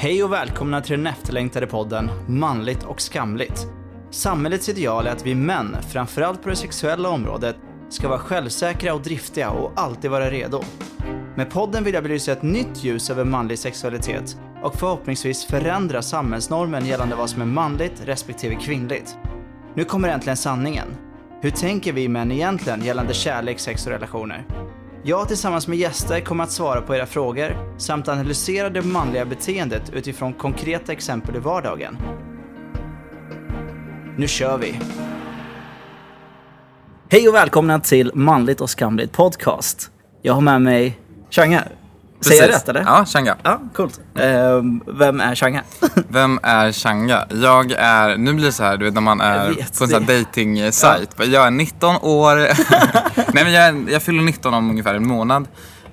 Hej och välkomna till den efterlängtade podden Manligt och skamligt. Samhällets ideal är att vi män, framförallt på det sexuella området, ska vara självsäkra och driftiga och alltid vara redo. Med podden vill jag belysa ett nytt ljus över manlig sexualitet och förhoppningsvis förändra samhällsnormen gällande vad som är manligt respektive kvinnligt. Nu kommer äntligen sanningen. Hur tänker vi män egentligen gällande kärlek, sex och relationer? Jag tillsammans med gäster kommer att svara på era frågor samt analysera det manliga beteendet utifrån konkreta exempel i vardagen. Nu kör vi! Hej och välkomna till Manligt och skamligt podcast. Jag har med mig Changa. Säger jag rätt eller? Ja, Changa. Ja, coolt. Ehm, vem är Changa? Vem är Changa? Jag är, nu blir det så här, du vet när man är på en sån här dating sajt Jag är 19 år. Nej men jag, är- jag fyller 19 om ungefär en månad.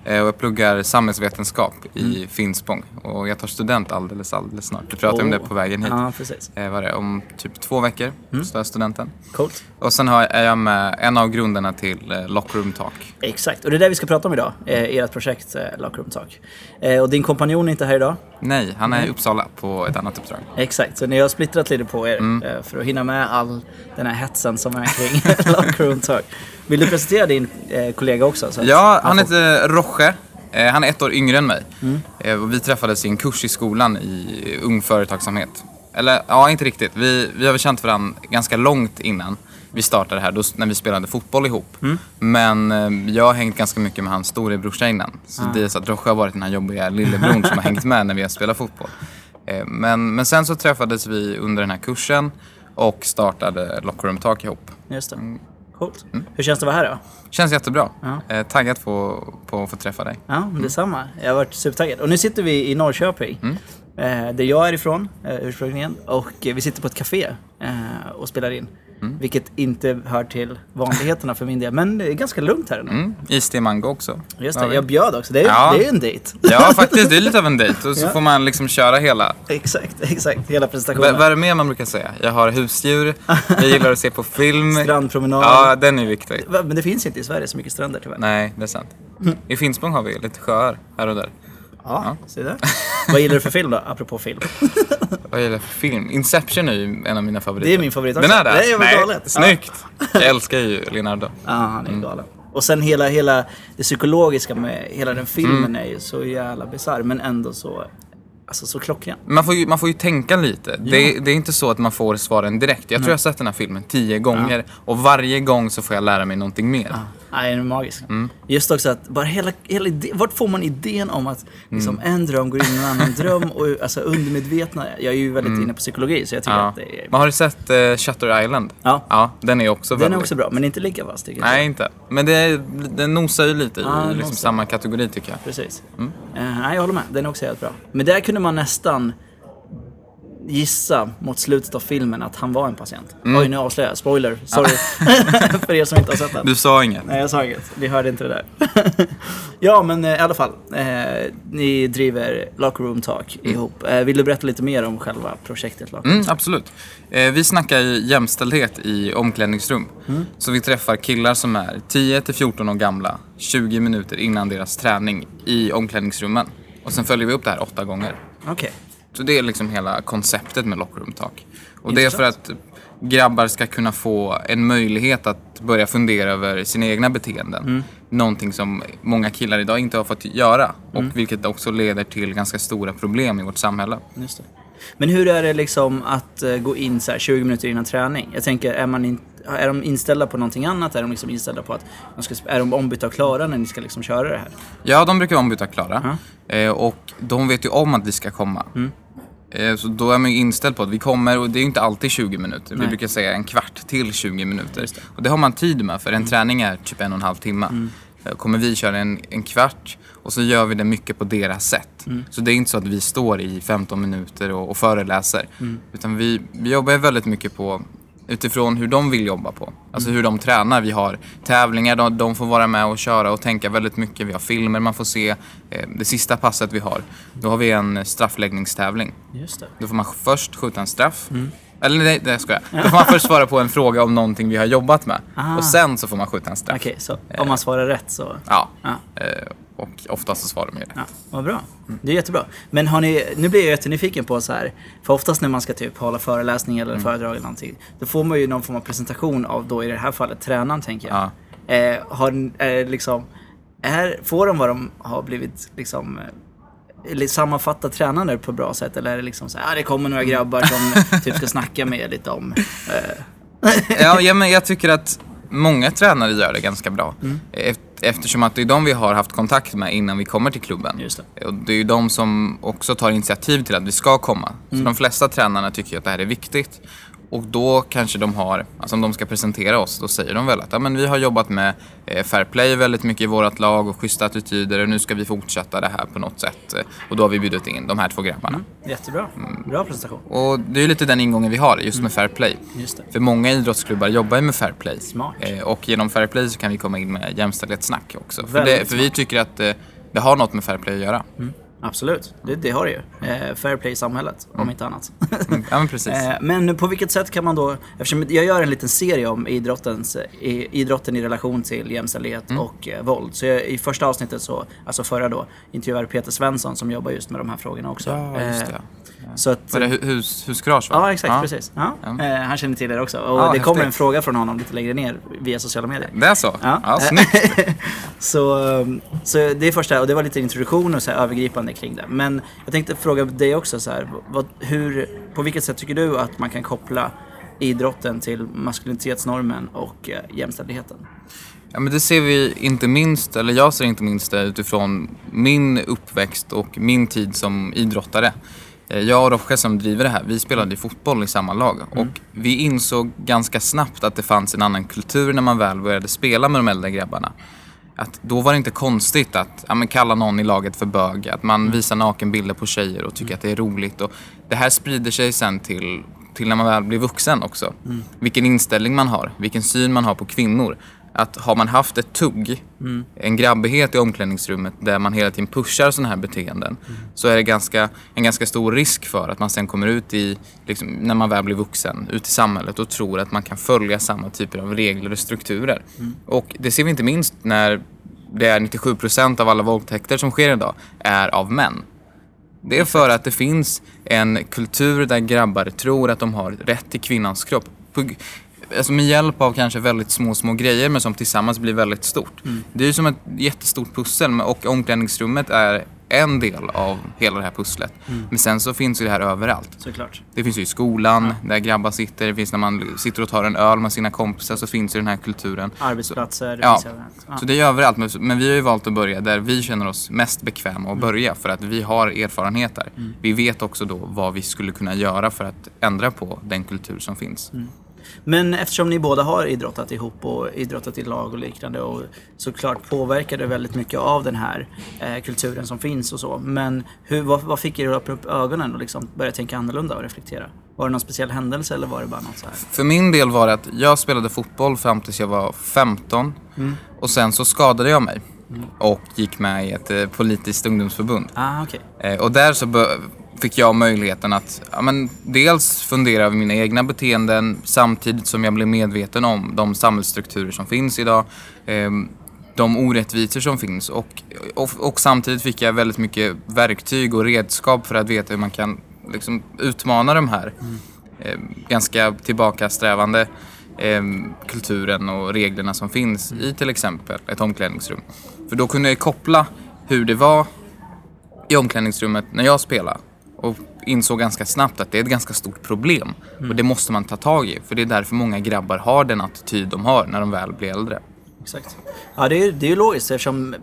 Eh, Och jag pluggar samhällsvetenskap i Mm. Finspång. Och jag tar student alldeles, alldeles snart. Vi pratade om det Oh. på vägen hit. Ja, precis. Eh, vad är det, om typ två veckor Mm. så tar jag studenten. Coolt. Och sen har, är jag med en av grunderna till eh, Lockroom Talk. Exakt, och det är det vi ska prata om idag. Eh, ert projekt eh, Lockroom Talk. Eh, och din kompanjon är inte här idag. Nej, han är i Uppsala på ett annat uppdrag. Exakt, så ni har splittrat lite på er Mm. eh, för att hinna med all den här hetsen som är kring Lockroom Talk. Vill du presentera din eh, kollega också? Ja, han heter Roche. Eh, Han är ett år yngre än mig. Mm. Eh, och Vi träffades i en kurs i skolan i Ung Företagsamhet. Eller ja, inte riktigt. Vi, vi har väl känt varandra ganska långt innan vi startade här, då, när vi spelade fotboll ihop. Mm. Men eh, jag har hängt ganska mycket med hans storebrorsa innan. Så Ah. det är så att Roche har varit den här jobbiga lillebrodern som har hängt med när vi har spelat fotboll. Eh, Men, men sen så träffades vi under den här kursen och startade Lockroom Talk ihop. Just det. Mm. Coolt. Hur känns det att vara här då? Känns jättebra. Ja. Eh, taggad på, på att få träffa dig. Ja, Mm. detsamma. Jag har varit supertaggad. Och nu sitter vi i Norrköping. Mm. Eh, där jag är ifrån eh, ursprungligen. Och vi sitter på ett café eh, och spelar in. Mm. Vilket inte hör till vanligheterna för min del. Men det är ganska lugnt här ändå. Mm. Iste mango också. Just det, jag bjöd också. Det är, Ja. det är en dejt. Ja, faktiskt. Det är lite av en dejt. Och så Ja. får man liksom köra hela. exakt, exakt. Hela V- presentationen. vad är det mer man brukar säga? Jag har husdjur, jag gillar att se på film. Strandpromenad. Ja, den är viktig. Men det finns inte i Sverige så mycket stränder tyvärr. Nej, det är sant. I Finspång har vi lite sjöar här och där. Ja, se där. Vad gillar du för film då, apropå film? Vad gillar jag för film? Inception är ju en av mina favoriter. Det är min favorit också. Den är det? Väl Nej, galet. Snyggt! Jag älskar ju Leonardo. Ja, han är galen. Och sen hela, hela det psykologiska med hela den filmen Mm. är ju så jävla bisarr men ändå så, alltså så klockren. Man får ju, man får ju tänka lite. Det, det är inte så att man får svaren direkt. Jag tror jag har sett den här filmen tio gånger och varje gång så får jag lära mig någonting mer. Nej, den är magisk. Mm. Just också att bara hela, hela ide- vart får man idén om att liksom, Mm. en dröm går in i en annan dröm och alltså undermedvetna. Jag är ju väldigt inne på psykologi så jag tycker Mm. Ja. att det är... Men har du sett uh, Shutter Island? Ja. Ja, den är också Den är väldigt... också bra, men inte lika vass tycker jag. Nej, inte. Men det, är- den nosar ju lite Ja, i den liksom samma kategori tycker jag. Precis. Mm. Eh, nej, jag håller med. Den är också helt bra. Men där kunde man nästan gissa mot slutet av filmen att han var en patient. Mm. Oj, nu avslöjar jag. Spoiler. Sorry. För er som inte har sett den. Du sa inget. Nej, jag sa inget. Ni hörde inte det där. ja, men eh, i alla fall. Eh, ni driver Locker Room Talk ihop. Eh, vill du berätta lite mer om själva projektet Locker Room Mm, absolut. Eh, vi snackar jämställdhet i omklädningsrum. Mm. Så vi träffar killar som är 10 till 14 år gamla 20 minuter innan deras träning i omklädningsrummen. Och sen följer vi upp det här åtta gånger. Okej. Så det är liksom hela konceptet med Locker Room Talk. Och det är för att grabbar ska kunna få en möjlighet att börja fundera över sina egna beteenden. Mm. Någonting som många killar idag inte har fått göra. Mm. Och vilket också leder till ganska stora problem i vårt samhälle. Just det. Men hur är det liksom att eh, gå in så här 20 minuter innan träning? Jag tänker, är, man in, är de inställda på någonting annat? Är de liksom inställda på att de ska, är de ombytta och klara när ni ska liksom köra det här? Ja, de brukar vara ombytta klara. Eh, och de vet ju om att vi ska komma. Mm. Eh, så då är man ju inställd på att vi kommer och det är ju inte alltid 20 minuter. Nej. Vi brukar säga en kvart till 20 minuter. Det. Mm. Och det har man tid med för en träning är typ en och en halv timme. Eh, Kommer vi köra en, en kvart och så gör vi det mycket på deras sätt. Mm. Så det är inte så att vi står i 15 minuter och, och föreläser. Mm. Utan vi, vi jobbar väldigt mycket på utifrån hur de vill jobba på. Alltså hur de tränar. Vi har tävlingar, de, de får vara med och köra och tänka väldigt mycket. Vi har filmer man får se. Eh, Det sista passet vi har, då har vi en straffläggningstävling. Just det. Då får man först skjuta en straff. Eller nej, det ska jag. Då får man först svara på en fråga om någonting vi har jobbat med. Ah. Och sen så får man skjuta en straff. Okej, så om man svarar rätt så... Ja. Ja. Eh, Och oftast så svarar de ju det. Ja, vad bra. Det är jättebra. Men har ni, nu blir jag jättenyfiken på så här, för oftast när man ska typ hålla föreläsning eller föredrag eller någonting, då får man ju någon form av presentation av då i det här fallet tränaren tänker jag. Eh, har, är, liksom, är, får de vad de har blivit liksom eh, eller sammanfatta tränarna på ett bra sätt eller är det liksom så här, ah, det kommer några grabbar som typ ska snacka med er lite om eh, ja, ja, men jag tycker att många tränare gör det ganska bra. Eft- Eftersom att det är de vi har haft kontakt med innan vi kommer till klubben. Just Och det är ju de som också tar initiativ till att vi ska komma. Så de flesta tränarna tycker att det här är viktigt. Och då kanske de har, alltså om de ska presentera oss, då säger de väl att ja, men vi har jobbat med eh, fair play väldigt mycket i vårt lag och schyssta attityder och nu ska vi fortsätta det här på något sätt. Eh, Och då har vi bjudit in de här två grabbarna. jättebra. Bra presentation. Och det är lite den ingången vi har, just med fair play. Just det. För många idrottsklubbar jobbar ju med fair play. Smart. Eh, och genom fair play så kan vi komma in med jämställdhetssnack också. För, det, för vi tycker att det har något med fair play att göra. Absolut, det, det har det ju. Eh, fair play i samhället, om inte annat. Mm, Ja men precis. Eh, Men på vilket sätt kan man då, eftersom jag gör en liten serie om idrottens, i, idrotten i relation till jämställdhet Mm. och eh, våld. Så jag, i första avsnittet, så, alltså förra då, intervjuade Peter Svensson som jobbar just med de här frågorna också. Ja, just det. Så att, Var det hu- hus, huskurage va? Ja, exakt. Precis. Ja. Ja. Eh, han känner till det också. Och Ja, det kommer en fråga från honom lite längre ner via sociala medier. Det är så? Ja. Ja, snyggt. så, um, så det är första, och det var lite introduktion och så här övergripande kring det. Men jag tänkte fråga dig också så här, vad, hur, på vilket sätt tycker du att man kan koppla idrotten till maskulinitetsnormen och eh, jämställdheten? Ja, men det ser vi inte minst, eller jag ser inte minst det utifrån min uppväxt och min tid som idrottare. Eh, Jag och Roche som driver det här, vi spelade ju fotboll i samma lag och vi insåg ganska snabbt att det fanns en annan kultur när man väl började spela med de äldre grabbarna. Att då var det inte konstigt att ja, kalla någon i laget för bög, att man visar nakenbilder på tjejer och tycker att det är roligt. Och det här sprider sig sen till, till när man väl blir vuxen också. Vilken inställning man har, vilken syn man har på kvinnor. Att har man haft ett tugg, en grabbighet i omklädningsrummet där man hela tiden pushar sådana här beteenden så är det ganska, en ganska stor risk för att man sen kommer ut i, liksom, när man väl blir vuxen, ut i samhället och tror att man kan följa samma typer av regler och strukturer. Och det ser vi inte minst när det är 97% av alla våldtäkter som sker idag är av män. Det är för att det finns en kultur där grabbar tror att de har rätt till kvinnans kropp. Alltså med hjälp av kanske väldigt små, små grejer men som tillsammans blir väldigt stort. Det är ju som ett jättestort pussel och omklädningsrummet är en del av hela det här pusslet. Men sen så finns ju det här överallt. Såklart. Det finns ju i skolan där grabbar sitter, det finns när man sitter och tar en öl med sina kompisar så finns ju den här kulturen. Arbetsplatser, det Ja. Ja. så det är överallt. Men- Men vi har ju valt att börja där vi känner oss mest bekväma att börja för att vi har erfarenheter. Vi vet också då vad vi skulle kunna göra för att ändra på den kultur som finns. Men eftersom ni båda har idrottat ihop och idrottat i lag och liknande och såklart påverkar det väldigt mycket av den här eh, kulturen som finns och så. Men hur, vad, vad fick er att öppna upp ögonen och liksom börja tänka annorlunda och reflektera? Var det någon speciell händelse eller var det bara något så här? För min del var det att jag spelade fotboll fram tills jag var 15 och sen så skadade jag mig och gick med i ett eh, politiskt ungdomsförbund. Ah, okej. Eh, och där så fick jag möjligheten att ja, men dels fundera över mina egna beteenden samtidigt som jag blev medveten om de samhällsstrukturer som finns idag. Eh, de orättvisor som finns och, och, och samtidigt fick jag väldigt mycket verktyg och redskap för att veta hur man kan liksom, utmana de här eh, ganska tillbakasträvande eh, kulturen och reglerna som finns i till exempel ett omklädningsrum. För då kunde jag koppla hur det var i omklädningsrummet när jag spelade och insåg ganska snabbt att det är ett ganska stort problem. Och det måste man ta tag i. För det är därför många grabbar har den attityd de har när de väl blir äldre. Exakt. Ja, det är, det är ju logiskt eftersom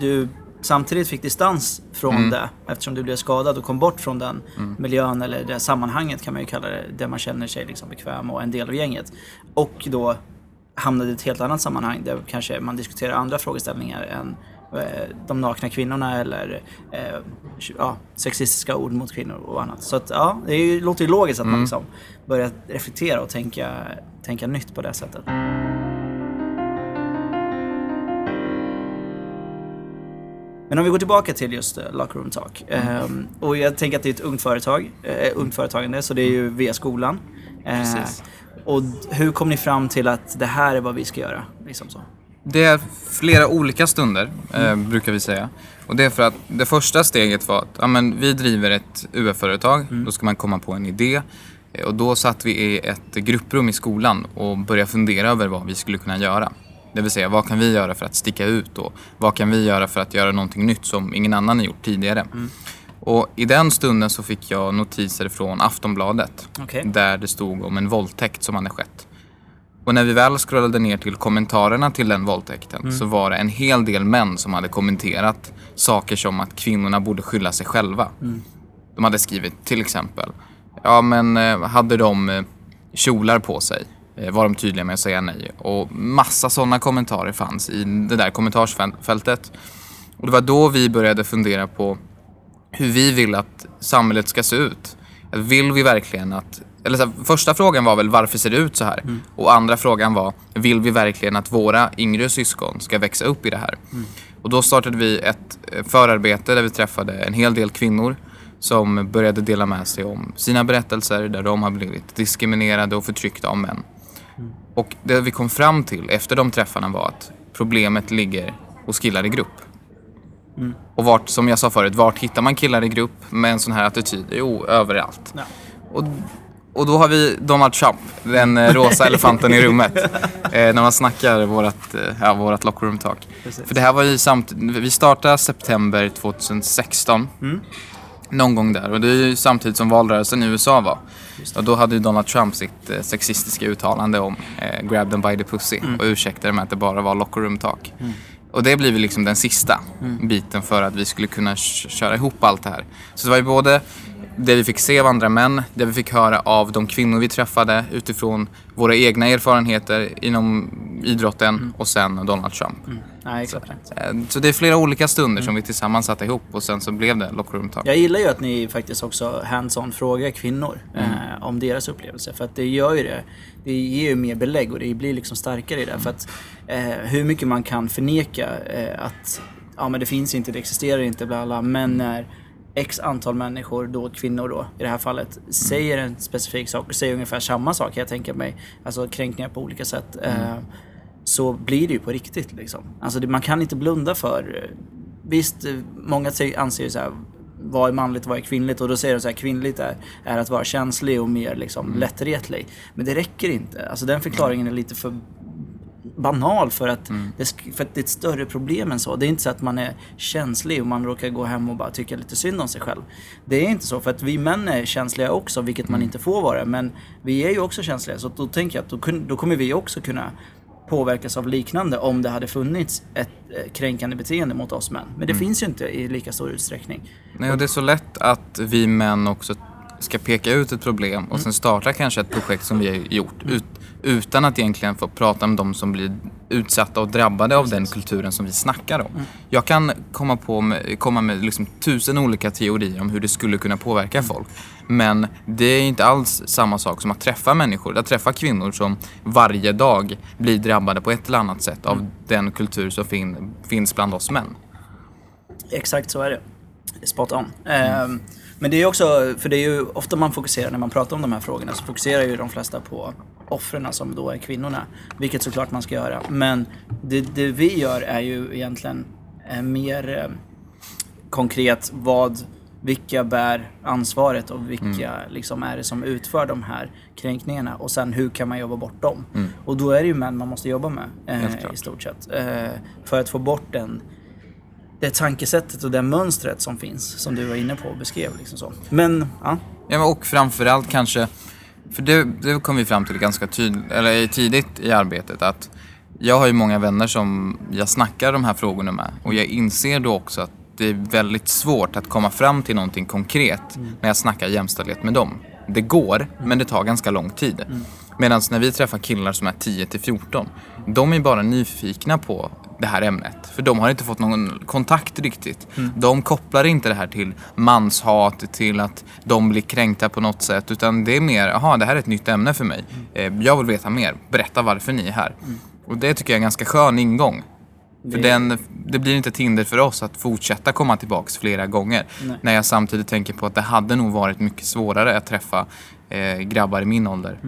du samtidigt fick distans från det eftersom du blev skadad och kom bort från den miljön eller det sammanhanget kan man ju kalla det, där man känner sig liksom bekväm och en del av gänget. Och då hamnade i ett helt annat sammanhang där kanske man diskuterar andra frågeställningar än de nakna kvinnorna eller eh, ja, sexistiska ord mot kvinnor och annat. Så att, ja, det är ju, låter ju logiskt att man liksom börjar reflektera och tänka, tänka nytt på det sättet. Men om vi går tillbaka till just uh, Locker Room Talk. Ehm, och jag tänker att det är ett ungt företag, eh, ungt företagande, så det är ju via skolan. Eh, Precis. och hur kom ni fram till att det här är vad vi ska göra? Liksom så. Det är flera olika stunder, eh, brukar vi säga. Och det är för att det första steget var att ja, men vi driver ett UF-företag. Då ska man komma på en idé. Eh, Och då satt vi i ett grupprum i skolan och började fundera över vad vi skulle kunna göra. Det vill säga, vad kan vi göra för att sticka ut och vad kan vi göra för att göra någonting nytt som ingen annan har gjort tidigare. Och i den stunden så fick jag notiser från Aftonbladet Okej. där det stod om en våldtäkt som hade skett. Och när vi väl scrollade ner till kommentarerna till den våldtäkten så var det en hel del män som hade kommenterat saker som att kvinnorna borde skylla sig själva. De hade skrivit till exempel, ja men eh, hade de eh, kjolar på sig? Eh, Var de tydliga med att säga nej? Och massa sådana kommentarer fanns i det där kommentarsfältet. Och det var då vi började fundera på hur vi vill att samhället ska se ut. Vill vi verkligen att... Eller så här, första frågan var väl varför ser det ut så här? Och andra frågan var, vill vi verkligen att våra yngre syskon ska växa upp i det här? Och då startade vi ett eh, förarbete där vi träffade en hel del kvinnor som började dela med sig om sina berättelser där de har blivit diskriminerade och förtryckta av män. Och det vi kom fram till efter de träffarna var att problemet ligger hos killar i grupp. Och vart, som jag sa förut, vart hittar man killar i grupp med en sån här attityd? Jo, överallt. Ja. Och, och då har vi Donald Trump, den eh, rosa elefanten i rummet. Eh, när man snackar vårat, eh, ja, vårat locker room talk. Precis. För det här var ju samt, vi startade september 2016. Någon gång där. Och det är ju samtidigt som valrörelsen i USA var. Och då hade ju Donald Trump sitt eh, sexistiska uttalande om eh, grab them by the pussy. Och ursäktade med att det bara var locker room talk. Och det blir väl liksom den sista biten för att vi skulle kunna köra ihop allt det här. Så det var ju både det vi fick se av andra män, det vi fick höra av de kvinnor vi träffade utifrån våra egna erfarenheter inom idrotten och sen Donald Trump. Nej, exakt. Eh, Så det är flera olika stunder som vi tillsammans satte ihop och sen så blev det Locker Room Talk. Jag gillar ju att ni faktiskt också hands-on frågar kvinnor Mm. eh, om deras upplevelse. För att det gör ju det. Det ger ju mer belägg och det blir liksom starkare i det. För att eh, hur mycket man kan förneka eh, att ja men det finns inte, det existerar inte, bla bla. Men när x antal människor, då kvinnor då i det här fallet, säger en specifik sak och säger ungefär samma sak, jag tänker mig. Alltså kränkningar på olika sätt. Eh, så blir det ju på riktigt liksom. Alltså det, man kan inte blunda för eh, Visst, eh, många anser ju så här, vad är manligt och vad är kvinnligt? Och då säger de så här, kvinnligt är, är att vara känslig och mer liksom lättretlig. Men det räcker inte. Alltså den förklaringen är lite för banal för att, det, sk- för att det är ett större problem än så. Det är inte så att man är känslig och man råkar gå hem och bara tycka lite synd om sig själv. Det är inte så, för att vi män är känsliga också, vilket man inte får vara. Men vi är ju också känsliga, så då tänker jag att då, då kommer vi också kunna påverkas av liknande om det hade funnits ett eh, kränkande beteende mot oss män. Men det finns ju inte i lika stor utsträckning. Nej, och det är så lätt att vi män också ska peka ut ett problem och sen starta kanske ett projekt som vi har gjort ut, utan att egentligen få prata om de som blir utsatta och drabbade av den kulturen som vi snackar om. Jag kan komma, på med, komma med liksom tusen olika teorier om hur det skulle kunna påverka folk. Men det är inte alls samma sak som att träffa människor, att träffa kvinnor som varje dag blir drabbade på ett eller annat sätt av den kultur som fin, finns bland oss män. Exakt så är det. Spot on. Ehm, men det är också, för det är ju ofta man fokuserar när man pratar om de här frågorna så fokuserar ju de flesta på offren som då är kvinnorna. Vilket såklart man ska göra. Men det, det vi gör är ju egentligen eh, mer eh, konkret vad, vilka bär ansvaret och vilka liksom är det som utför de här kränkningarna och sen hur kan man jobba bort dem. Och då är det ju män man måste jobba med eh, i stort sett. Eh, för att få bort den det tankesättet och det mönstret som finns, som du var inne på och beskrev. Liksom så. Men, ja. Ja, och framförallt kanske, för det, det kom vi fram till ganska tydligt, eller tidigt i arbetet att jag har ju många vänner som jag snackar de här frågorna med och jag inser då också att det är väldigt svårt att komma fram till någonting konkret när jag snackar jämställdhet med dem. Det går, men det tar ganska lång tid. Medan när vi träffar killar som är 10 till 14, de är bara nyfikna på det här ämnet. För de har inte fått någon kontakt riktigt. De kopplar inte det här till manshat, till att de blir kränkta på något sätt. Utan det är mer, jaha det här är ett nytt ämne för mig. Eh, Jag vill veta mer. Berätta varför ni är här. Och det tycker jag är en ganska skön ingång. För Det- den, det blir inte ett hinder för oss att fortsätta komma tillbaks flera gånger. Nej. När jag samtidigt tänker på att det hade nog varit mycket svårare att träffa eh, grabbar i min ålder.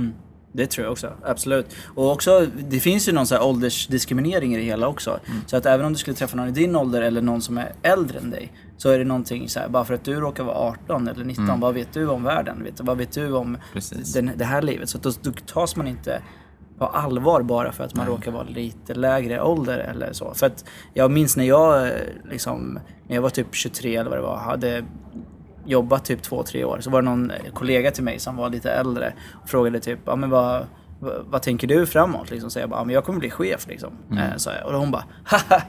Det tror jag också, absolut. Och också, det finns ju någon så här åldersdiskriminering i det hela också. Mm. Så att även om du skulle träffa någon i din ålder eller någon som är äldre än dig. Så är det någonting så här, bara för att du råkar vara 18 eller 19, vad vet du om världen? Vet, du- vad vet du om Mm. Den, det här livet? Så att då, då tas man inte på allvar bara för att man råkar vara lite lägre ålder eller så. För att jag minns när jag eh, liksom, när jag var typ 23 eller vad det var, hade jobbat typ två, tre år. Så var det någon kollega till mig som var lite äldre och frågade typ, ja men vad, vad, tänker du framåt? Liksom, så jag bara, men jag kommer bli chef liksom. Eh, sa jag. Och hon bara, haha,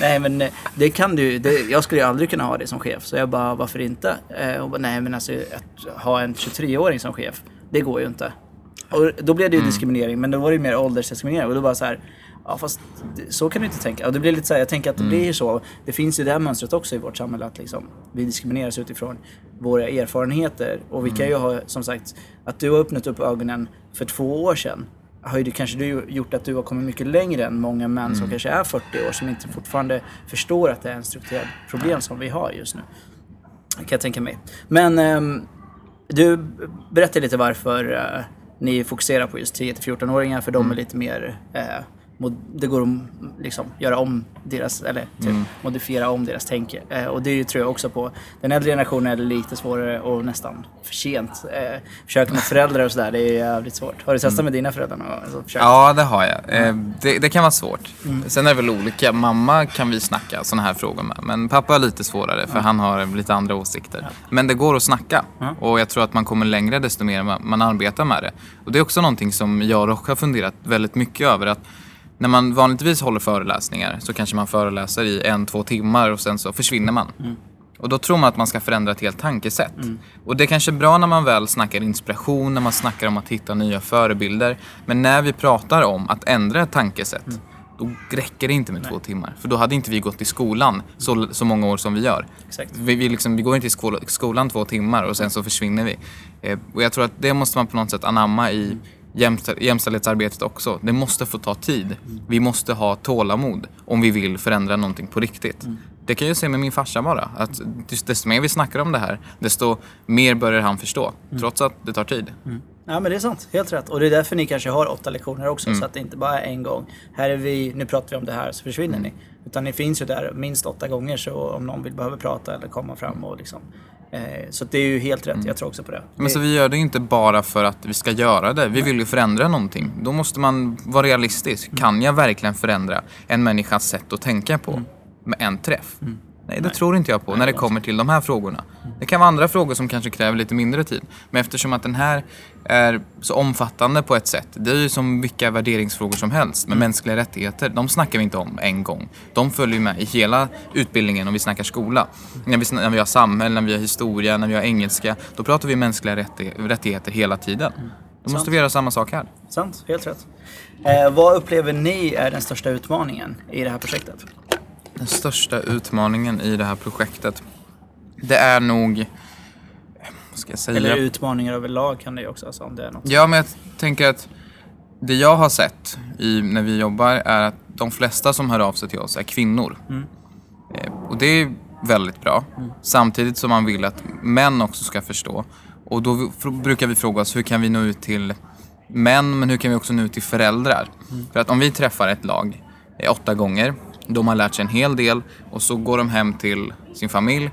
nej men eh, det kan du, det, jag skulle ju aldrig kunna ha det som chef. Så jag bara, varför inte? Eh, hon bara, nej men alltså att ha en 23-åring som chef, det går ju inte. Och då blev det ju diskriminering, men då var det ju mer åldersdiskriminering. Och då det så här, ja fast så kan du inte tänka. Och det blir lite så här, jag tänker att det blir så. Det finns ju det här mönstret också i vårt samhälle att liksom, vi diskrimineras utifrån våra erfarenheter. Och vi kan ju ha, som sagt, att du har öppnat upp ögonen för två år sedan har ju det kanske du gjort att du har kommit mycket längre än många män som kanske är 40 år som inte fortfarande förstår att det är en strukturell problem som vi har just nu. Kan jag tänka mig. Men ehm, du berättar lite varför eh, ni fokuserar på just 10-14-åringar för de är lite mer eh, det går att liksom göra om deras, eller typ modifiera om deras tänk. Eh, och det tror jag också på den äldre generationen är lite svårare och nästan för sent. Eh, försöka med föräldrar och sådär, det är jävligt svårt. Har du testat med dina föräldrar någon? Alltså? Ja, det har jag. Eh, det, det kan vara svårt. Mm. Sen är det väl olika. Mamma kan vi snacka sådana här frågor med. Men pappa är lite svårare för han har lite andra åsikter. Men det går att snacka. Och jag tror att man kommer längre desto mer man, man arbetar med det. Och det är också någonting som jag och Rock har funderat väldigt mycket över. att när man vanligtvis håller föreläsningar så kanske man föreläser i en, två timmar och sen så försvinner man. Och då tror man att man ska förändra ett helt tankesätt. Och det är kanske bra när man väl snackar inspiration, när man snackar om att hitta nya förebilder. Men när vi pratar om att ändra ett tankesätt, då räcker det inte med två timmar. För då hade inte vi gått i skolan så, så många år som vi gör. Exakt. Vi, vi, liksom, vi går inte i skol, skolan två timmar och sen så försvinner vi. Eh, och jag tror att det måste man på något sätt anamma i jämställ, jämställdhetsarbetet också. Det måste få ta tid. Vi måste ha tålamod om vi vill förändra någonting på riktigt. Det kan jag se med min farsa bara. Att desto mer vi snackar om det här, desto mer börjar han förstå. Trots att det tar tid. Ja men det är sant, helt rätt. Och det är därför ni kanske har åtta lektioner också. Så att det inte bara är en gång. Här är vi, nu pratar vi om det här, så försvinner ni. Utan ni finns ju där minst åtta gånger så om någon vill behöva prata eller komma fram och liksom. Eh, så det är ju helt rätt, jag tror också på det. Men så vi gör det inte bara för att vi ska göra det. Vi vill ju förändra någonting. Då måste man vara realistisk. Kan jag verkligen förändra en människas sätt att tänka på med en träff? Nej, det tror inte jag på när det kommer till de här frågorna. Det kan vara andra frågor som kanske kräver lite mindre tid. Men eftersom att den här är så omfattande på ett sätt. Det är ju som vilka värderingsfrågor som helst. Men mänskliga rättigheter, de snackar vi inte om en gång. De följer med i hela utbildningen om vi snackar skola. När vi, när vi har samhälle, när vi har historia, när vi har engelska. Då pratar vi mänskliga rätti- rättigheter hela tiden. Då måste vi göra samma sak här. Sant, helt rätt. Eh, vad upplever ni är den största utmaningen i det här projektet? Den största utmaningen i det här projektet, det är nog... Ska jag säga? Eller utmaningar överlag kan det ju också, alltså, om det är något. Ja, men jag tänker att det jag har sett i, när vi jobbar är att de flesta som hör av sig till oss är kvinnor. Eh, och det är väldigt bra. Samtidigt som man vill att män också ska förstå. Och då brukar vi fråga oss hur kan vi nå ut till män men hur kan vi också nå ut till föräldrar? För att om vi träffar ett lag eh, åtta gånger, de har lärt sig en hel del och så går de hem till sin familj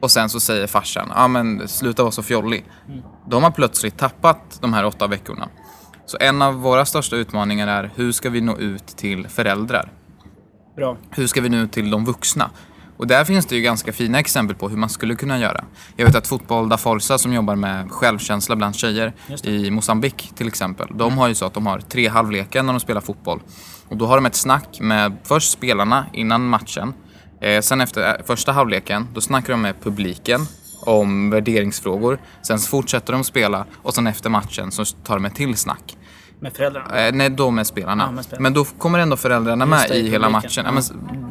och sen så säger farsan, ja ah, men sluta vara så fjollig. De har plötsligt tappat de här åtta veckorna. Så en av våra största utmaningar är hur ska vi nå ut till föräldrar? Bra. Hur ska vi nå ut till de vuxna? Och där finns det ju ganska fina exempel på hur man skulle kunna göra. Jag vet att Fotboll da Forza som jobbar med självkänsla bland tjejer i Mosambik till exempel. De har ju så att de har tre halvlekar när de spelar fotboll. Och då har de ett snack med först spelarna innan matchen. Eh, sen efter eh, första halvleken, då snackar de med publiken om värderingsfrågor. Sen fortsätter de spela och sen efter matchen så tar de ett till snack. Med föräldrarna? Eh, nej, då med spelarna. Ja, med spelarna. Men då kommer ändå föräldrarna med det, i i hela matchen. Ja, men,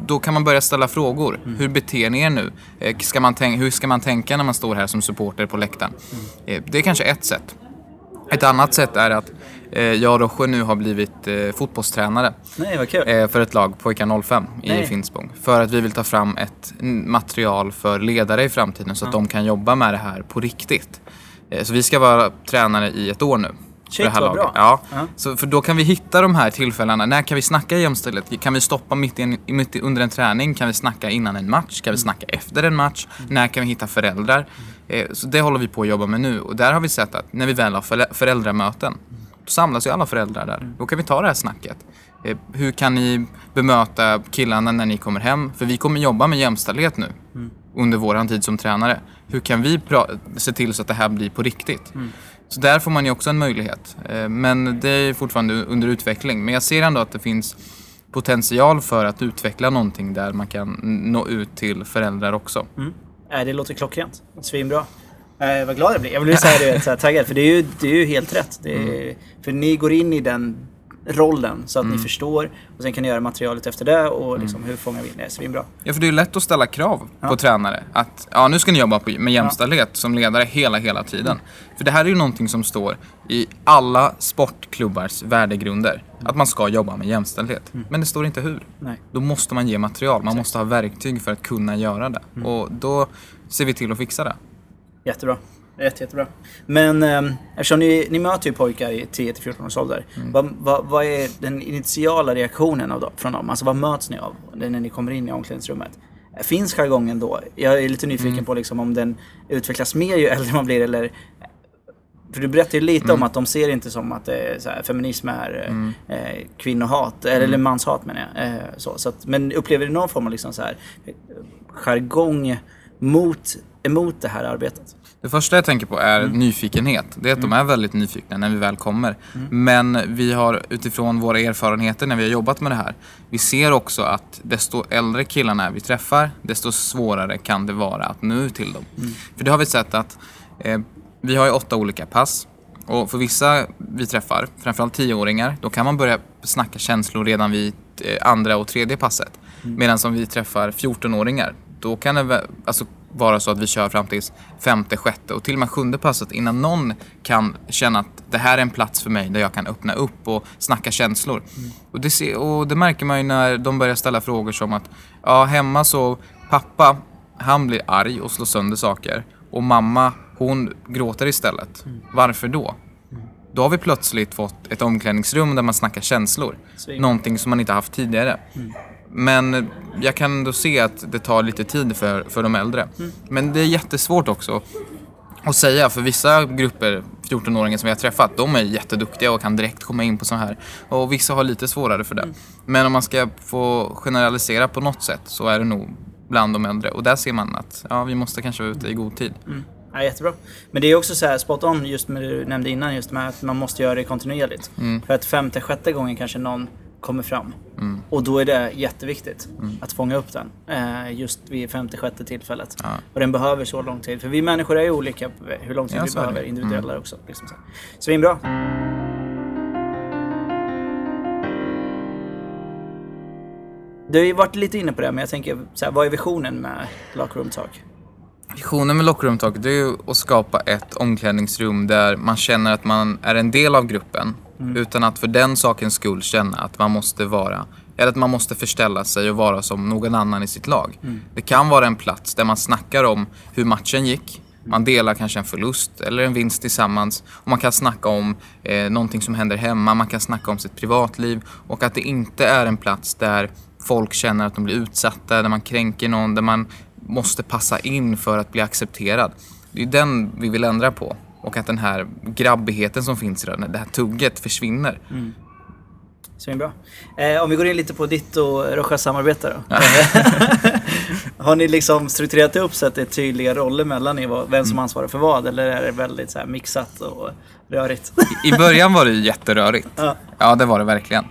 då kan man börja ställa frågor. Mm. Hur beter ni er nu? Eh, ska man hur ska man tänka när man står här som supporter på läktaren? Mm. Eh, det är kanske ett sätt. Ett annat sätt är att eh, jag och Roche nu har blivit eh, fotbollstränare Nej, eh, för ett lag, Pojkar 05 i Nej. Finspång. För att vi vill ta fram ett material för ledare i framtiden så att de kan jobba med det här på riktigt. Så vi ska vara tränare i ett år nu. Shit, det här laget. bra. Ja. Ja. Så, för då kan vi hitta de här tillfällena. När kan vi snacka jämställdhet? Kan vi stoppa mitt, i en, mitt under en träning? Kan vi snacka innan en match? Kan vi snacka efter en match? När kan vi hitta föräldrar? Eh, så det håller vi på att jobba med nu. Och där har vi sett att när vi väl har förä- föräldramöten, då samlas ju alla föräldrar där. Då kan vi ta det här snacket. Eh, hur kan ni bemöta killarna när ni kommer hem? För vi kommer jobba med jämställdhet nu under vår tid som tränare. Hur kan vi se till så att det här blir på riktigt? Så där får man ju också en möjlighet. Eh, Men det är fortfarande under utveckling. Men jag ser ändå att det finns potential för att utveckla någonting där man kan nå ut till föräldrar också. Nej, det låter klockrent. Svinbra. Eh, vad glad jag blir. Jag vill säga det så här, taggad, för det är ju, det är ju helt rätt. Är, För ni går in i den rollen så att ni förstår och sen kan ni göra materialet efter det och liksom, hur fångar vi in det? Svinbra. Ja, för det är lätt att ställa krav på tränare. Att ja, nu ska ni jobba med jämställdhet som ledare hela, hela tiden. För det här är ju någonting som står i alla sportklubbars värdegrunder. Att man ska jobba med jämställdhet. Men det står inte hur. Nej. Då måste man ge material. Man måste ha verktyg för att kunna göra det. Och då ser vi till att fixa det. Jättebra. Jätte, jättebra. Men eh, eftersom ni, ni möter ju pojkar i 10-14 års ålder. Vad, vad, vad är den initiala reaktionen av dem, från dem? Alltså vad möts ni av när ni kommer in i omklädningsrummet? Finns jargongen då? Jag är lite nyfiken på liksom om den utvecklas mer ju äldre man blir eller för du berättade ju lite om att de ser inte som att det är här, feminism är eh, kvinnohat, eller, eller manshat menar jag. Eh, så, så att, men upplever du någon form av liksom så här, eh, jargong mot, emot det här arbetet? Det första jag tänker på är nyfikenhet. Det är att de är väldigt nyfikna när vi väl kommer. Men vi har utifrån våra erfarenheter när vi har jobbat med det här. Vi ser också att desto äldre killarna vi träffar, desto svårare kan det vara att nå ut till dem. För det har vi sett att eh, vi har ju åtta olika pass. Och för vissa vi träffar, framförallt tioåringar, då kan man börja snacka känslor redan vid eh, andra och tredje passet. Medan om vi träffar 14-åringar, då kan det alltså vara så att vi kör fram till femte, sjätte och till och med sjunde passet innan någon kan känna att det här är en plats för mig där jag kan öppna upp och snacka känslor. Och, det och det märker man ju när de börjar ställa frågor som att ja, hemma så pappa, han blir arg och slår sönder saker och mamma, hon gråter istället. Varför då? Då har vi plötsligt fått ett omklädningsrum där man snackar känslor. Sving. Någonting som man inte haft tidigare. Men jag kan ändå se att det tar lite tid för, för de äldre. Men det är jättesvårt också att säga, för vissa grupper, 14-åringar som vi har träffat, de är jätteduktiga och kan direkt komma in på så här. Och vissa har lite svårare för det. Men om man ska få generalisera på något sätt så är det nog bland de äldre. Och där ser man att ja, vi måste kanske vara ute i god tid. Ja, jättebra. Men det är också så här spot on just med det du nämnde innan, just med att man måste göra det kontinuerligt. För att femte, sjätte gången kanske någon kommer fram. Och då är det jätteviktigt att fånga upp den. Eh, just vid femte, sjätte tillfället. Ja. Och den behöver så lång tid. För vi människor är ju olika hur lång tid Ja, vi det. behöver individuella också. Liksom så. Svinbra. Du har ju varit lite inne på det, men jag tänker, så här, vad är visionen med Locker Room Talk? Visionen med Locker Room Talk det är ju att skapa ett omklädningsrum där man känner att man är en del av gruppen utan att för den sakens skull känna att man måste vara eller att man måste förställa sig och vara som någon annan i sitt lag. Det kan vara en plats där man snackar om hur matchen gick. Man delar kanske en förlust eller en vinst tillsammans. Och man kan snacka om eh, någonting som händer hemma, man kan snacka om sitt privatliv. Och att det inte är en plats där folk känner att de blir utsatta, där man kränker någon, där man måste passa in för att bli accepterad. Det är den vi vill ändra på. Och att den här grabbigheten som finns i det, det här tugget försvinner. Svinbra. Eh, om vi går in lite på ditt och Rojas samarbete då. Har ni liksom strukturerat upp så att det är tydliga roller mellan er, vem som ansvarar för vad? Eller är det väldigt så mixat och rörigt? I början var det jätterörigt. Ja. Ja, det var det verkligen.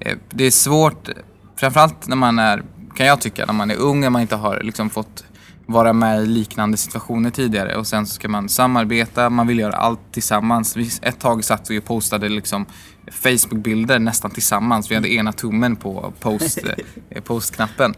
Eh, Det är svårt, framförallt när man är, kan jag tycka, när man är ung, när man inte har liksom fått vara med i liknande situationer tidigare och sen så ska man samarbeta, man vill göra allt tillsammans. Ett tag satt vi och postade liksom Facebook-bilder nästan tillsammans. Vi hade ena tummen på post, eh, postknappen.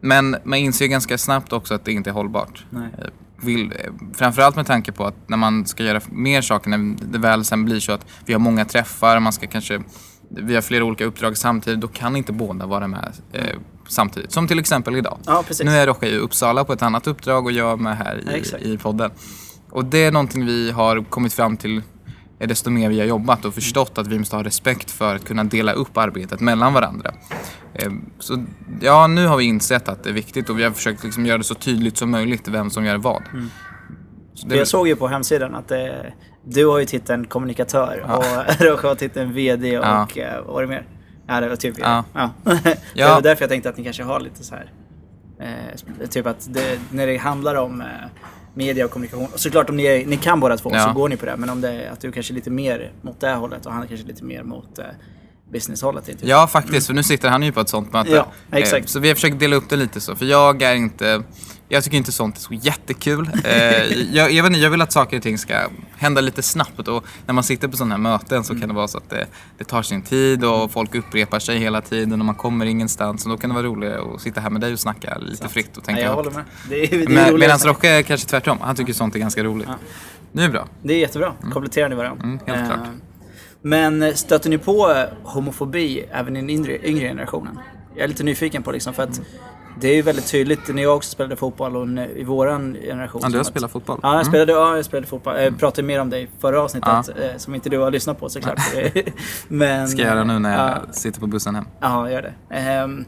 Men man inser ganska snabbt också att det inte är hållbart. Nej. Eh, Vill, eh, framförallt med tanke på att när man ska göra mer saker, när det väl sen blir så att vi har många träffar, man ska kanske, vi har flera olika uppdrag samtidigt, då kan inte båda vara med eh, samtidigt. Som till exempel idag. Ja. Nu är råkar i Uppsala på ett annat uppdrag och jag är med här Ja, exakt. i, i podden. Och det är någonting vi har kommit fram till desto mer vi har jobbat och förstått att vi måste ha respekt för att kunna dela upp arbetet mellan varandra. Eh, Så ja, nu har vi insett att det är viktigt och vi har försökt liksom göra det så tydligt som möjligt vem som gör vad. Så det- Jag såg ju på hemsidan att eh, du har ju titeln kommunikatör och Roche har titeln VD och Ja. eh, vad var det mer? Ja, det var typ Ja. ja. Ja. Det var därför jag tänkte att ni kanske har lite så här. Eh, typ att det, när det handlar om eh, media och kommunikation. Såklart om ni, ni kan båda två Ja. så går ni på det. Men om det att du kanske är lite mer mot det hållet och han kanske lite mer mot eh, businesshållet. Inte? Ja, faktiskt. För nu sitter han ju på ett sånt möte. Ja, exakt. Eh, Så vi har försökt dela upp det lite så. För jag är inte... Jag tycker inte sånt är så jättekul. Eh, jag, jag, vet inte, jag vill att saker och ting ska hända lite snabbt. Och när man sitter på sådana här möten så kan det vara så att det, det tar sin tid och folk upprepar sig hela tiden och man kommer ingenstans. Och då kan det vara roligare att sitta här med dig och snacka lite fritt och Ja, tänka jag högt. håller med. Det är, det. Medan Rocke är kanske tvärtom. Han tycker sånt är ganska roligt. Det är bra. Det är jättebra. Kompletterar ni varandra. Mm, helt klart. Men stöter ni på eh, homofobi även i den yngre, generationen? Jag är lite nyfiken på liksom för att det är ju väldigt tydligt när jag också spelade fotboll och i våran generation. Ja, du har spelat fotboll. Ja, jag Mm. spelade, ja, jag spelade fotboll. Jag pratade mer om det i förra avsnittet eh, som inte du har lyssnat på såklart. Men, Ska jag göra nu när jag Ja, sitter på bussen hem. Ja, gör det. Ehm,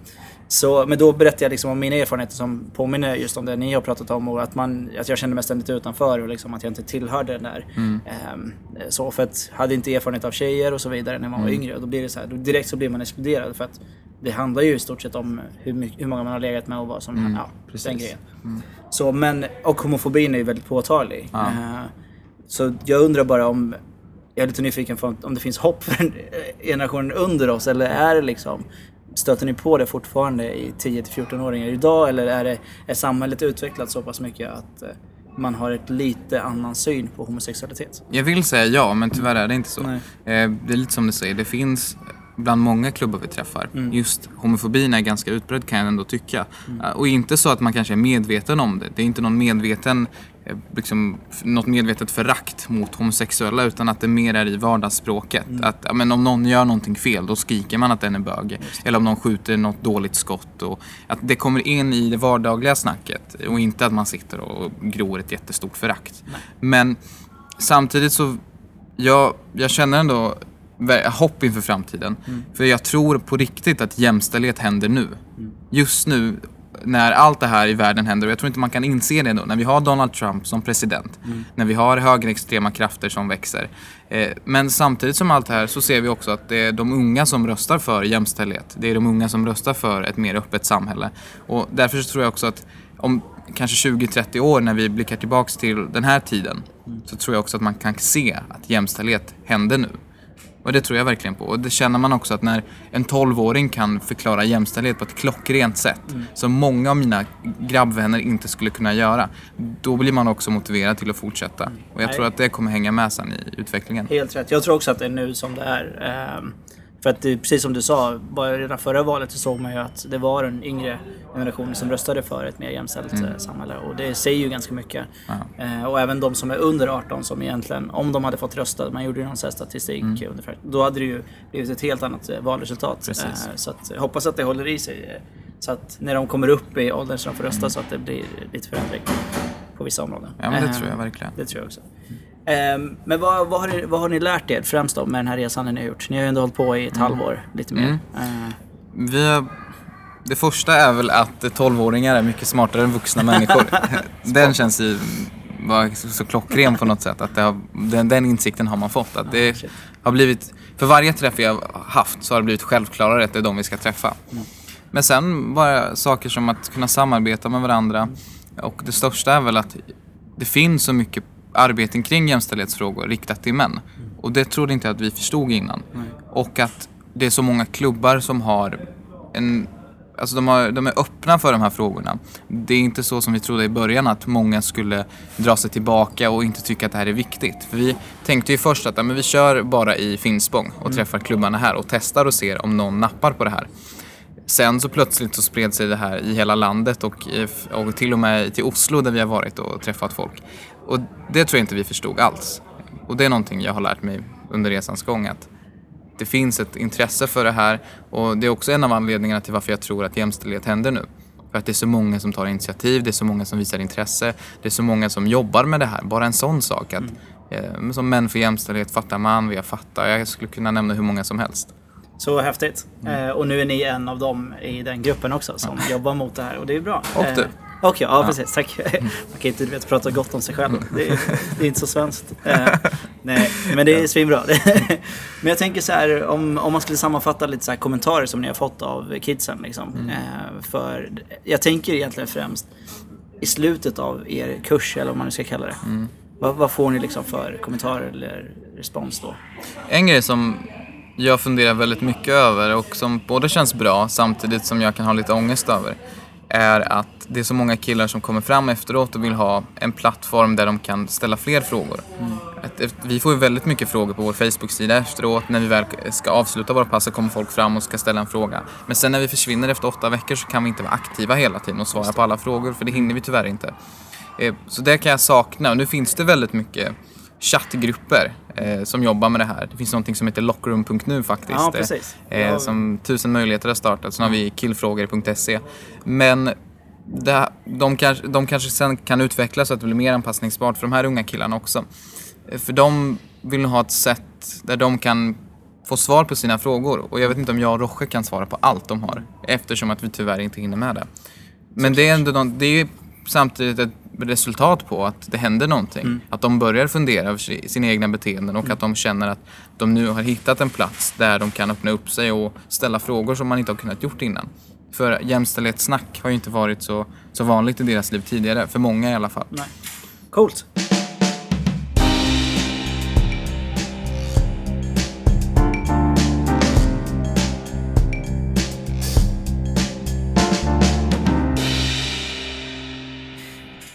så, men då berättade jag liksom om mina erfarenheter som påminner just om det ni har pratat om och att, man, att jag kände mig ständigt utanför och liksom att jag inte tillhörde den där. Ehm, så för att hade inte erfarenhet av tjejer och så vidare när man var yngre. Då blir det så här, direkt så blir man exkluderad för att det handlar ju i stort sett om hur, mycket, hur många man har legat med och vad som, ja, den grejen. Så, men, och homofobin är ju väldigt påtaglig. Ja. Ehm, så jag undrar bara om, jag är lite nyfiken på om det finns hopp för en- generationen under oss eller är det liksom Stöter ni på det fortfarande i 10-14-åringar idag eller är, det, är samhället utvecklat så pass mycket att eh, man har ett lite annan syn på homosexualitet? Jag vill säga ja, men tyvärr är det inte så. Nej. Eh, Det är lite som du säger, det finns bland många klubbar vi träffar. Mm. Just homofobin är ganska utbredd kan jag ändå tycka. Eh, Och inte så att man kanske är medveten om det. Det är inte någon medveten, liksom, f- något medvetet förakt mot homosexuella utan att det mer är i vardagsspråket. Mm. Att ja, men om någon gör någonting fel då skriker man att den är bög. Eller om någon skjuter något dåligt skott. Och att det kommer in i det vardagliga snacket och inte att man sitter och gror ett jättestort förakt. Men samtidigt så jag, jag känner ändå hopp inför framtiden. För jag tror på riktigt att jämställdhet händer nu. Just nu när allt det här i världen händer och jag tror inte man kan inse det då. När vi har Donald Trump som president. När vi har högerextrema krafter som växer. Eh, men samtidigt som allt det här så ser vi också att det är de unga som röstar för jämställdhet. Det är de unga som röstar för ett mer öppet samhälle. Och därför så tror jag också att om kanske 20-30 år när vi blickar tillbaks till den här tiden så tror jag också att man kan se att jämställdhet händer nu. Och det tror jag verkligen på. Och det känner man också att när en 12-åring kan förklara jämställdhet på ett klockrent sätt som många av mina grabbvänner inte skulle kunna göra. Då blir man också motiverad till att fortsätta. Och jag tror att det kommer hänga med sen i utvecklingen. Helt rätt. Jag tror också att det är nu som det är. Ehm, för att det, precis som du sa, bara redan förra valet så såg man ju att det var den yngre generationen som röstade för ett mer jämställt eh, samhälle. Och det säger ju ganska mycket. Eh, och även de som är under 18 som egentligen, om de hade fått rösta, man gjorde ju någon sån statistik ungefär, då hade det ju blivit ett helt annat eh, valresultat. Eh, så att, jag hoppas att det håller i sig. eh, Så att när de kommer upp i åldern så de får rösta så att det blir lite förändring på vissa områden. Ja, men det Eh, tror jag verkligen. det tror jag också. Ehm, men vad, vad, har ni, vad har ni lärt er främst då med den här resan ni har gjort? Ni har ju ändå hållit på i ett halvår, lite mer. Ehm, Vi har, det första är väl att 12-åringar är mycket smartare än vuxna människor. den känns ju var så, klockren på något sätt. Att har, den, den insikten har man fått. Att det har blivit, för varje träff vi har haft så har det blivit självklarare att det är de vi ska träffa. Men sen bara saker som att kunna samarbeta med varandra. Och det största är väl att det finns så mycket arbeten kring jämställdhetsfrågor riktat till män. Och det trodde inte jag att vi förstod innan. Och att det är så många klubbar som har en Alltså de, har, de är öppna för de här frågorna. Det är inte så som vi trodde i början att många skulle dra sig tillbaka och inte tycka att det här är viktigt. För vi tänkte ju först att ja, men vi kör bara i Finspång och träffar klubbarna här och testar och ser om någon nappar på det här. Sen så plötsligt så spred sig det här i hela landet och, och till och med till Oslo där vi har varit och träffat folk. Och det tror jag inte vi förstod alls. Och det är någonting jag har lärt mig under resans gång att det finns ett intresse för det här och det är också en av anledningarna till varför jag tror att jämställdhet händer nu. För att det är så många som tar initiativ, det är så många som visar intresse, det är så många som jobbar med det här. Bara en sån sak att Eh, som Män för jämställdhet, Fatta man, vi har Fatta. Jag skulle kunna nämna hur många som helst. Så häftigt. Mm. Eh, och nu är ni en av dem i den gruppen också som ja. jobbar mot det här och det är bra. Och du. Eh, och ja, ja, precis. Tack. Man kan inte du vet, prata gott om sig själv. Det är, det är inte så svenskt. Eh, nej, men det är svinbra. men jag tänker så här, om, om man skulle sammanfatta lite så kommentarer som ni har fått av kidsen. Liksom, mm. eh, för jag tänker egentligen främst i slutet av er kurs, eller vad man nu ska kalla det. Mm. Vad, vad, får ni liksom för kommentarer eller respons då? En grej som jag funderar väldigt mycket över och som både känns bra samtidigt som jag kan ha lite ångest över är att det är så många killar som kommer fram efteråt och vill ha en plattform där de kan ställa fler frågor. Mm. vi får ju väldigt mycket frågor på vår Facebook-sida efteråt. När vi väl ska avsluta våra pass så kommer folk fram och ska ställa en fråga. Men sen när vi försvinner efter åtta veckor så kan vi inte vara aktiva hela tiden och svara på alla frågor för det hinner vi tyvärr inte. Eh, så det kan jag sakna nu finns det väldigt mycket chattgrupper eh, som jobbar med det här. Det finns någonting som heter lockroom.nu faktiskt. Ja, precis. Eh, som tusen möjligheter har startat. Sen har vi killfrågor.se. Men det, de, kanske, de kanske sen kan utvecklas så att det blir mer anpassningsbart för de här unga killarna också. Eh, för de vill ha ett sätt där de kan få svar på sina frågor. Och jag vet inte om jag och Roche kan svara på allt de har. Eftersom att vi tyvärr inte hinner med det. Men det är ändå det är samtidigt ett resultat på att det händer någonting. Mm. Att de börjar fundera över sina egna beteenden och mm. att de känner att de nu har hittat en plats där de kan öppna upp sig och ställa frågor som man inte har kunnat gjort innan. För jämställdhetssnack har ju inte varit så, så vanligt i deras liv tidigare, för många i alla fall. Nej. Coolt.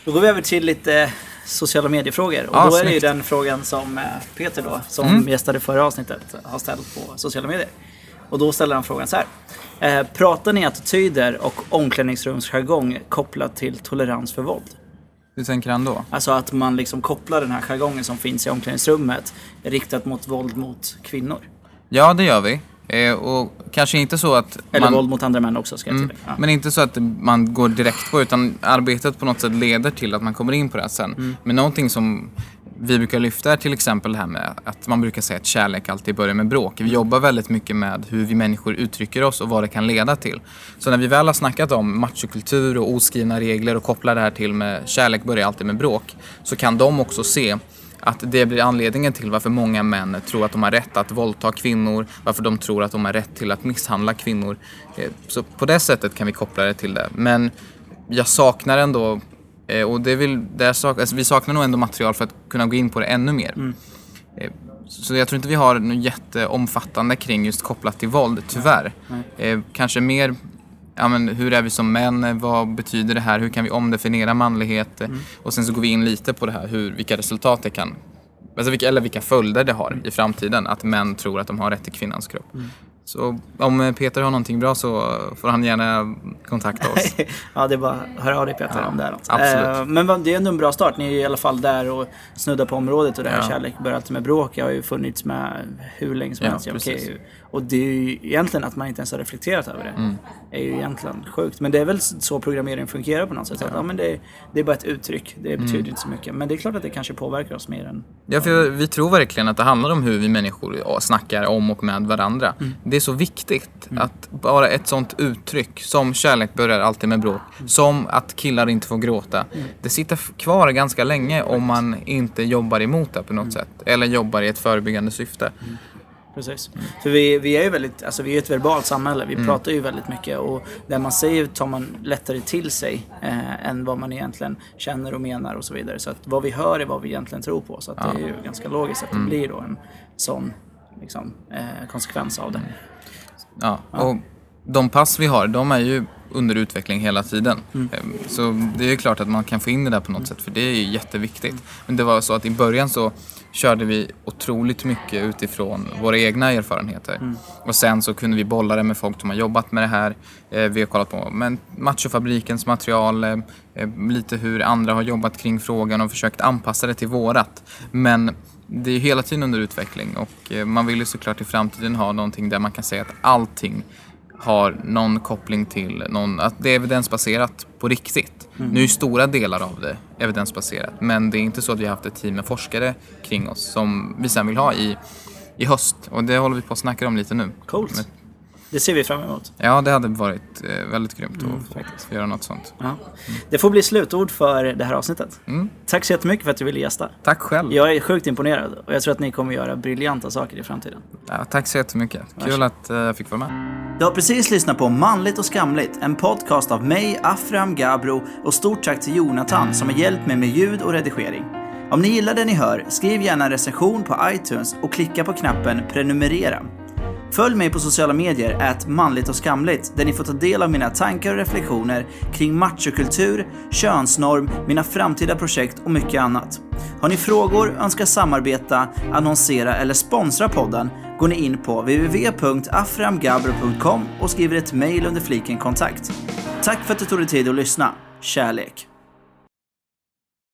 Då går vi över till lite sociala mediefrågor. Och ah, då är det ju den frågan som eh, Peter då, som mm. gästade förra avsnittet, har ställt på sociala medier. Och då ställer han frågan så här. Eh, pratar ni attityder och omklädningsrumsjargong kopplat till tolerans för våld? Hur tänker han då? Alltså att man liksom kopplar den här jargongen som finns i omklädningsrummet riktat mot våld mot kvinnor. Ja, det gör vi. Eh, och kanske inte så att... Eller man, våld mot andra män också ska jag mm, ja. Men inte så att man går direkt på utan arbetet på något sätt leder till att man kommer in på det här sen. Mm. Men någonting som vi brukar lyfta är till exempel det här med att man brukar säga att kärlek alltid börjar med bråk. Vi jobbar väldigt mycket med hur vi människor uttrycker oss och vad det kan leda till. Så när vi väl har snackat om machokultur och oskrivna regler och kopplar det här till med kärlek börjar alltid med bråk så kan de också se att det blir anledningen till varför många män tror att de har rätt att våldta kvinnor, varför de tror att de har rätt till att misshandla kvinnor. Eh, så på det sättet kan vi koppla det till det. Men jag saknar ändå, eh, och det vill, det sak, alltså vi saknar nog ändå material för att kunna gå in på det ännu mer. Mm. Eh, så jag tror inte vi har något jätteomfattande kring just kopplat till våld, tyvärr. Nej. Kanske mer ja, men hur är vi som män? Vad betyder det här? Hur kan vi omdefiniera manlighet? Mm. Och sen så går vi in lite på det här, hur, vilka resultat det kan Alltså vilka, eller vilka följder det har i framtiden att män tror att de har rätt till kvinnans kropp. Mm. Så om Peter har någonting bra så får han gärna kontakta oss. ja, det är bara hör av dig Peter ja, om det är något. Absolut. Eh, men det är ändå en bra start. Ni är i alla fall där och snuddar på området och det här ja. kärlek börjar alltid med bråk. Jag har ju funnits med hur länge som helst. Ja, okay. Och det är ju egentligen att man inte ens har reflekterat över det. Mm. är ju egentligen sjukt. Men det är väl så programmering fungerar på något sätt. Ja. Att, ja, men det, det är bara ett uttryck. Det betyder mm. inte så mycket. Men det är klart att det kanske påverkar oss mer än... Ja, för vi tror verkligen att det handlar om hur vi människor snackar om och med varandra. Mm. Det är så viktigt mm. att bara ett sånt uttryck som kärlek börjar alltid med bråk. Mm. Som att killar inte får gråta. Mm. Det sitter kvar ganska länge om man inte jobbar emot det på något sätt. Eller jobbar i ett förebyggande syfte precis. För vi, vi är ju väldigt, alltså vi är ett verbalt samhälle. Vi mm. pratar ju väldigt mycket och det man säger tar man lättare till sig eh, än vad man egentligen känner och menar och så vidare. Så att vad vi hör är vad vi egentligen tror på. Så att ja. det är ju ganska logiskt att det mm. blir då en sån liksom, eh, konsekvens av det. Mm. Ja, och de pass vi har, de är ju under utveckling hela tiden. Mm. Ehm, så det är klart att man kan få in det där på något sätt för det är ju jätteviktigt. Men det var så att i början så körde vi otroligt mycket utifrån våra egna erfarenheter. Mm. Och sen så kunde vi bolla det med folk som har jobbat med det här. Eh, vi har kollat på men Machofabrikens material, eh, eh, lite hur andra har jobbat kring frågan och försökt anpassa det till vårat. Men det är hela tiden under utveckling och man vill ju såklart i framtiden ha någonting där man kan säga att allting har någon koppling till någon, att det är evidensbaserat på riktigt. Mm. Nu är stora delar av det evidensbaserat, men det är inte så att vi har haft ett team med forskare kring oss som vi sen vill ha i, i höst. Och det håller vi på att snacka om lite nu. Coolt. Det ser vi fram emot. Ja, det hade varit eh, väldigt grymt Mm, att få göra något sånt. Ja. Det får bli slutord för det här avsnittet. Mm. Tack så jättemycket för att du ville gästa. Tack själv. Jag är sjukt imponerad och jag tror att ni kommer göra briljanta saker i framtiden. Ja, tack så jättemycket. Kul att eh, jag fick vara med. Du har precis lyssnat på Manligt och skamligt, en podcast av mig, Afram Gabro och stort tack till Jonathan som har hjälpt mig med ljud och redigering. Om ni gillar det ni hör, skriv gärna en recension på iTunes och klicka på knappen prenumerera. Följ mig på sociala medier, at manligt och skamligt, där ni får ta del av mina tankar och reflektioner kring machokultur, könsnorm, mina framtida projekt och mycket annat. Har ni frågor, önskar samarbeta, annonsera eller sponsra podden går ni in på www.aframgabro.com och skriver ett mejl under fliken kontakt. Tack för att du tog dig tid att lyssna. Kärlek!